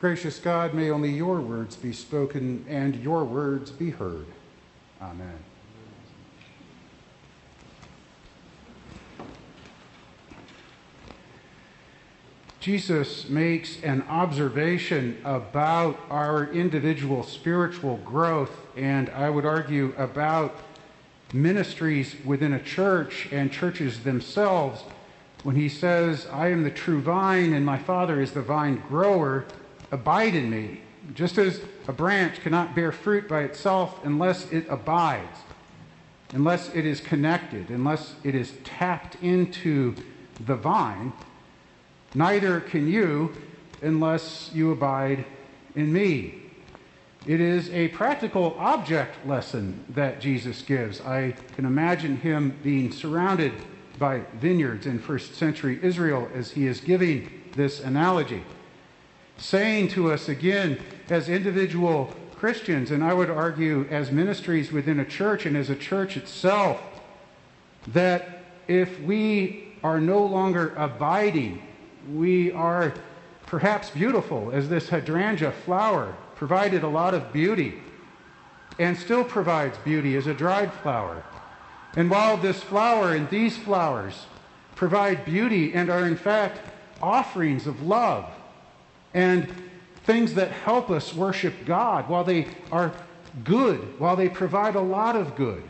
Gracious God, may only your words be spoken and your words be heard. Amen. Jesus makes an observation about our individual spiritual growth, and I would argue about ministries within a church and churches themselves when he says, I am the true vine and my Father is the vine grower, abide in me. Just as a branch cannot bear fruit by itself unless it abides, unless it is connected, unless it is tapped into the vine, neither can you unless you abide in me. It is a practical object lesson that Jesus gives. I can imagine him being surrounded by vineyards in first century Israel as he is giving this analogy, saying to us again as individual Christians, and I would argue as ministries within a church and as a church itself, that if we are no longer abiding, we are perhaps beautiful as this hydrangea flower provided a lot of beauty and still provides beauty as a dried flower. And while this flower and these flowers provide beauty and are in fact offerings of love and things that help us worship God, while they are good, while they provide a lot of good,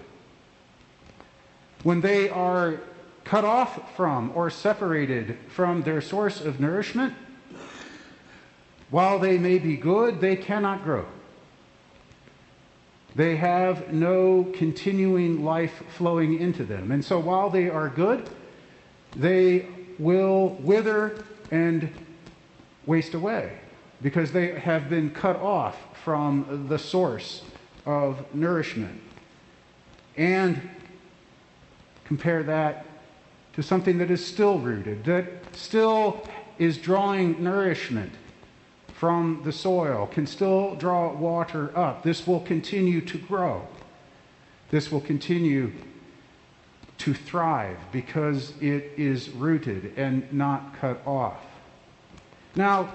when they are cut off from or separated from their source of nourishment, while they may be good, they cannot grow. They have no continuing life flowing into them. And so while they are good, they will wither and waste away because they have been cut off from the source of nourishment. And compare that to something that is still rooted, that still is drawing nourishment from the soil, can still draw water up. This will continue to grow. This will continue to thrive because it is rooted and not cut off. Now,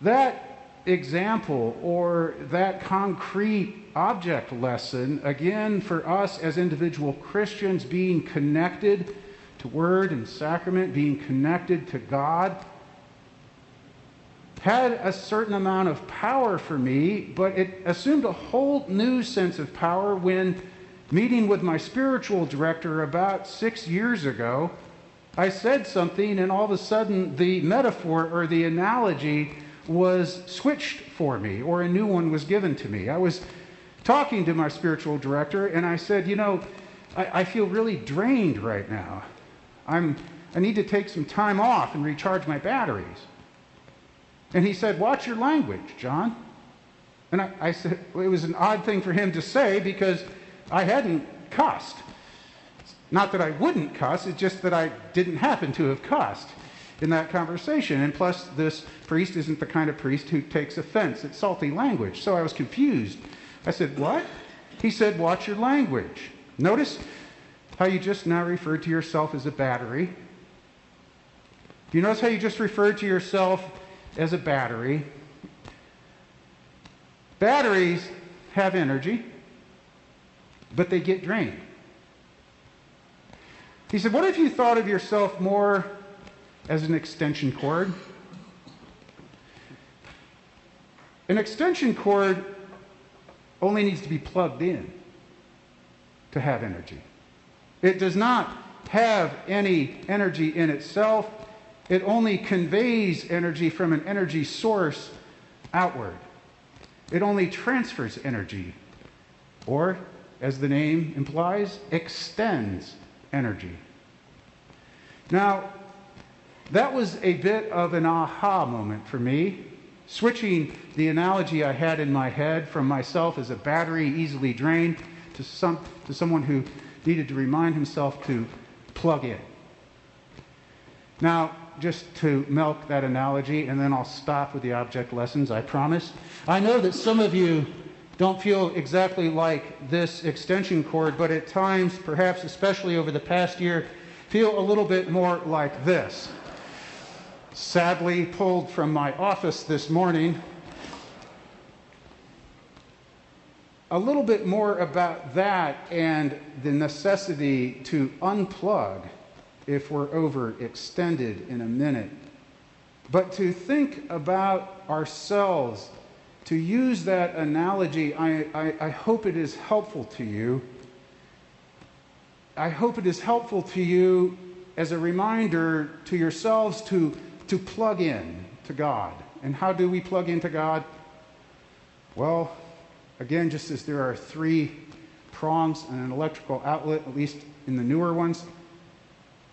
that example or that concrete object lesson, again, for us as individual Christians, being connected to Word and Sacrament, being connected to God, had a certain amount of power for me, but it assumed a whole new sense of power when meeting with my spiritual director about six years ago. I said something, and all of a sudden, the metaphor or the analogy was switched for me, or a new one was given to me. I was talking to my spiritual director, and I said, You know, I, I feel really drained right now. I'm, I need to take some time off and recharge my batteries. And he said, Watch your language, John. And I, I, said, well, it was an odd thing for him to say because I hadn't cussed. Not that I wouldn't cuss, it's just that I didn't happen to have cussed in that conversation. And plus, this priest isn't the kind of priest who takes offense at salty language. So I was confused. I said, What? He said, Watch your language. Notice how you just now referred to yourself as a battery. Do you notice how you just referred to yourself as a battery. Batteries have energy, but they get drained. He said, What if you thought of yourself more as an extension cord? An extension cord only needs to be plugged in to have energy. It does not have any energy in itself. It only conveys energy from an energy source outward. It only transfers energy, or, as the name implies, extends energy. Now, that was a bit of an aha moment for me, switching the analogy I had in my head from myself as a battery easily drained to, some, to someone who needed to remind himself to plug in. Now, just to milk that analogy, and then I'll stop with the object lessons, I promise. I know that some of you don't feel exactly like this extension cord, but at times, perhaps especially over the past year, feel a little bit more like this. sadly pulled from my office this morning. A little bit more about that and the necessity to unplug if we're overextended in a minute. But to think about ourselves, to use that analogy, I, I, I hope it is helpful to you. I hope it is helpful to you as a reminder to yourselves to to plug in to God. And how do we plug into God? Well, again, just as there are three prongs and an electrical outlet, at least in the newer ones,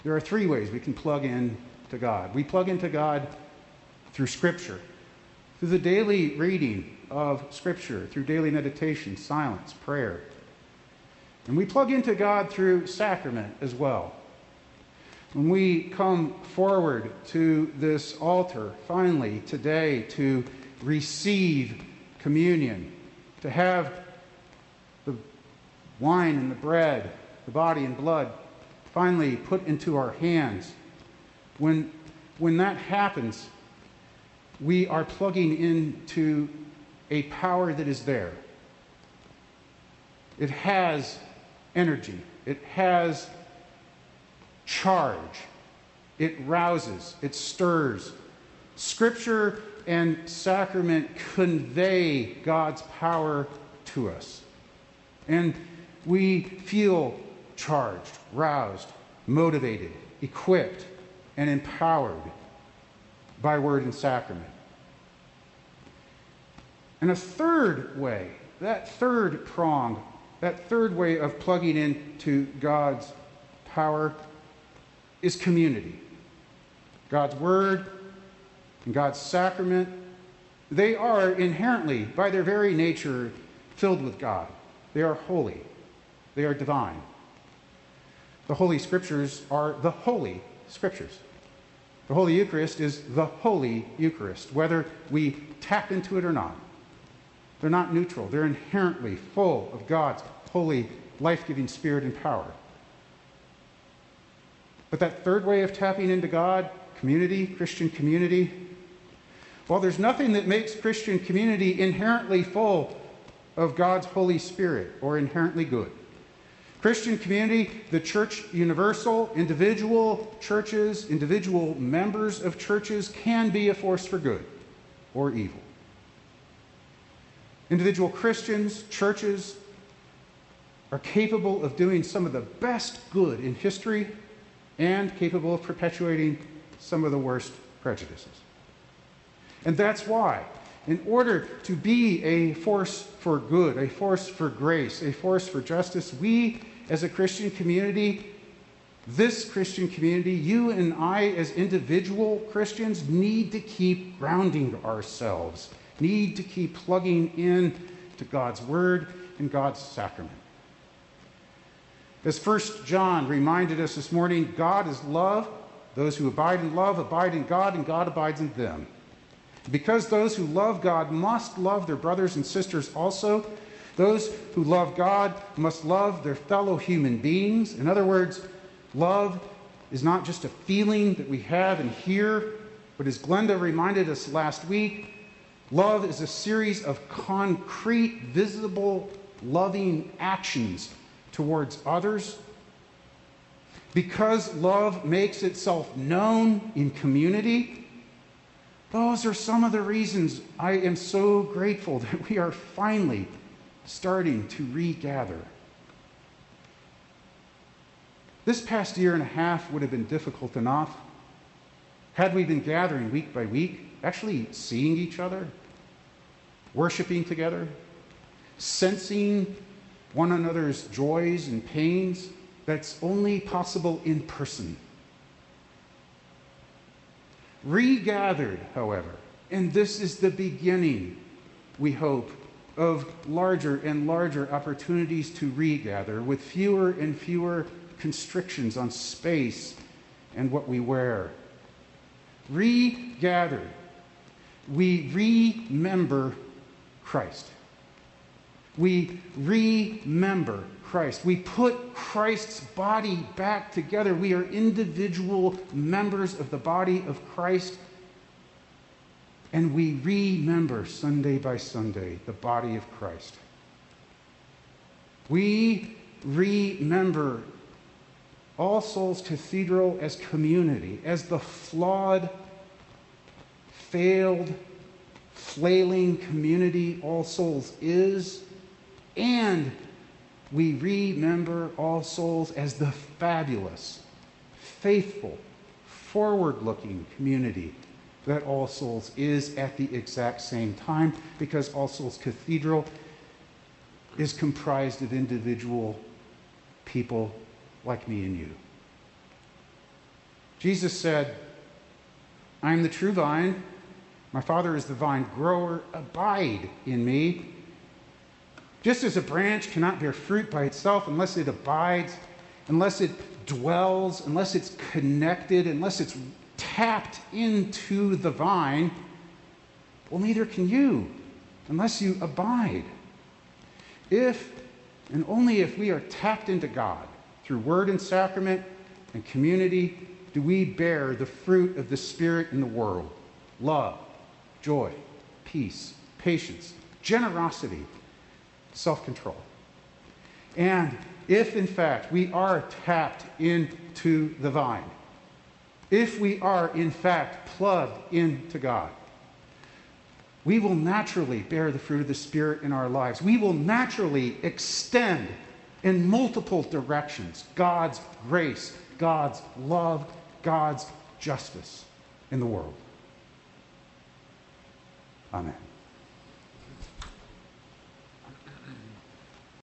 there are three ways we can plug in to God. We plug into God through Scripture, through the daily reading of Scripture, through daily meditation, silence, prayer. And we plug into God through sacrament as well. When we come forward to this altar, finally, today, to receive communion, to have the wine and the bread, the body and blood, finally put into our hands, when, when that happens, we are plugging into a power that is there. It has energy, it has charge. It rouses, it stirs. Scripture and sacrament convey God's power to us. And we feel charged, roused, motivated, equipped, and empowered by word and sacrament. And a third way, that third prong, that third way of plugging into God's power is community. God's Word and God's sacrament, they are inherently, by their very nature, filled with God. They are holy, they are divine. The Holy Scriptures are the Holy Scriptures. The Holy Eucharist is the Holy Eucharist, whether we tap into it or not. They're not neutral, they're inherently full of God's holy, life giving spirit and power. But that third way of tapping into God, community, Christian community, well, there's nothing that makes Christian community inherently full of God's Holy Spirit or inherently good. Christian community, the church universal, individual churches, individual members of churches can be a force for good or evil. Individual Christians, churches are capable of doing some of the best good in history and capable of perpetuating some of the worst prejudices. And that's why, in order to be a force for good, a force for grace, a force for justice, we as a Christian community, this Christian community, you and I as individual Christians, need to keep grounding ourselves, need to keep plugging in to God's Word and God's sacrament. As First John reminded us this morning, God is love. Those who abide in love abide in God, and God abides in them. Because those who love God must love their brothers and sisters also, those who love God must love their fellow human beings. In other words, love is not just a feeling that we have and hear, but as Glenda reminded us last week, love is a series of concrete, visible, loving actions towards others. Because love makes itself known in community, those are some of the reasons I am so grateful that we are finally starting to regather. This past year and a half would have been difficult enough had we been gathering week by week, actually seeing each other, worshiping together, sensing one another's joys and pains that's only possible in person. Regathered, however, and this is the beginning, we hope, of larger and larger opportunities to regather with fewer and fewer constrictions on space and what we wear. Regathered, we remember Christ we remember Christ. We put Christ's body back together. We are individual members of the body of Christ, and we remember Sunday by Sunday the body of Christ. We remember All Souls Cathedral as community, as the flawed, failed, flailing community All Souls is, and we remember All Souls as the fabulous, faithful, forward looking community that All Souls is at the exact same time because All Souls Cathedral is comprised of individual people like me and you. Jesus said, I am the true vine. My Father is the vine grower. Abide in me. Just as a branch cannot bear fruit by itself unless it abides, unless it dwells, unless it's connected, unless it's tapped into the vine, well, neither can you unless you abide. If and only if we are tapped into God through word and sacrament and community do we bear the fruit of the Spirit in the world love, joy, peace, patience, generosity, self control. And if, in fact, we are tapped into the vine, if we are, in fact, plugged into God, we will naturally bear the fruit of the Spirit in our lives. We will naturally extend in multiple directions God's grace, God's love, God's justice in the world. Amen.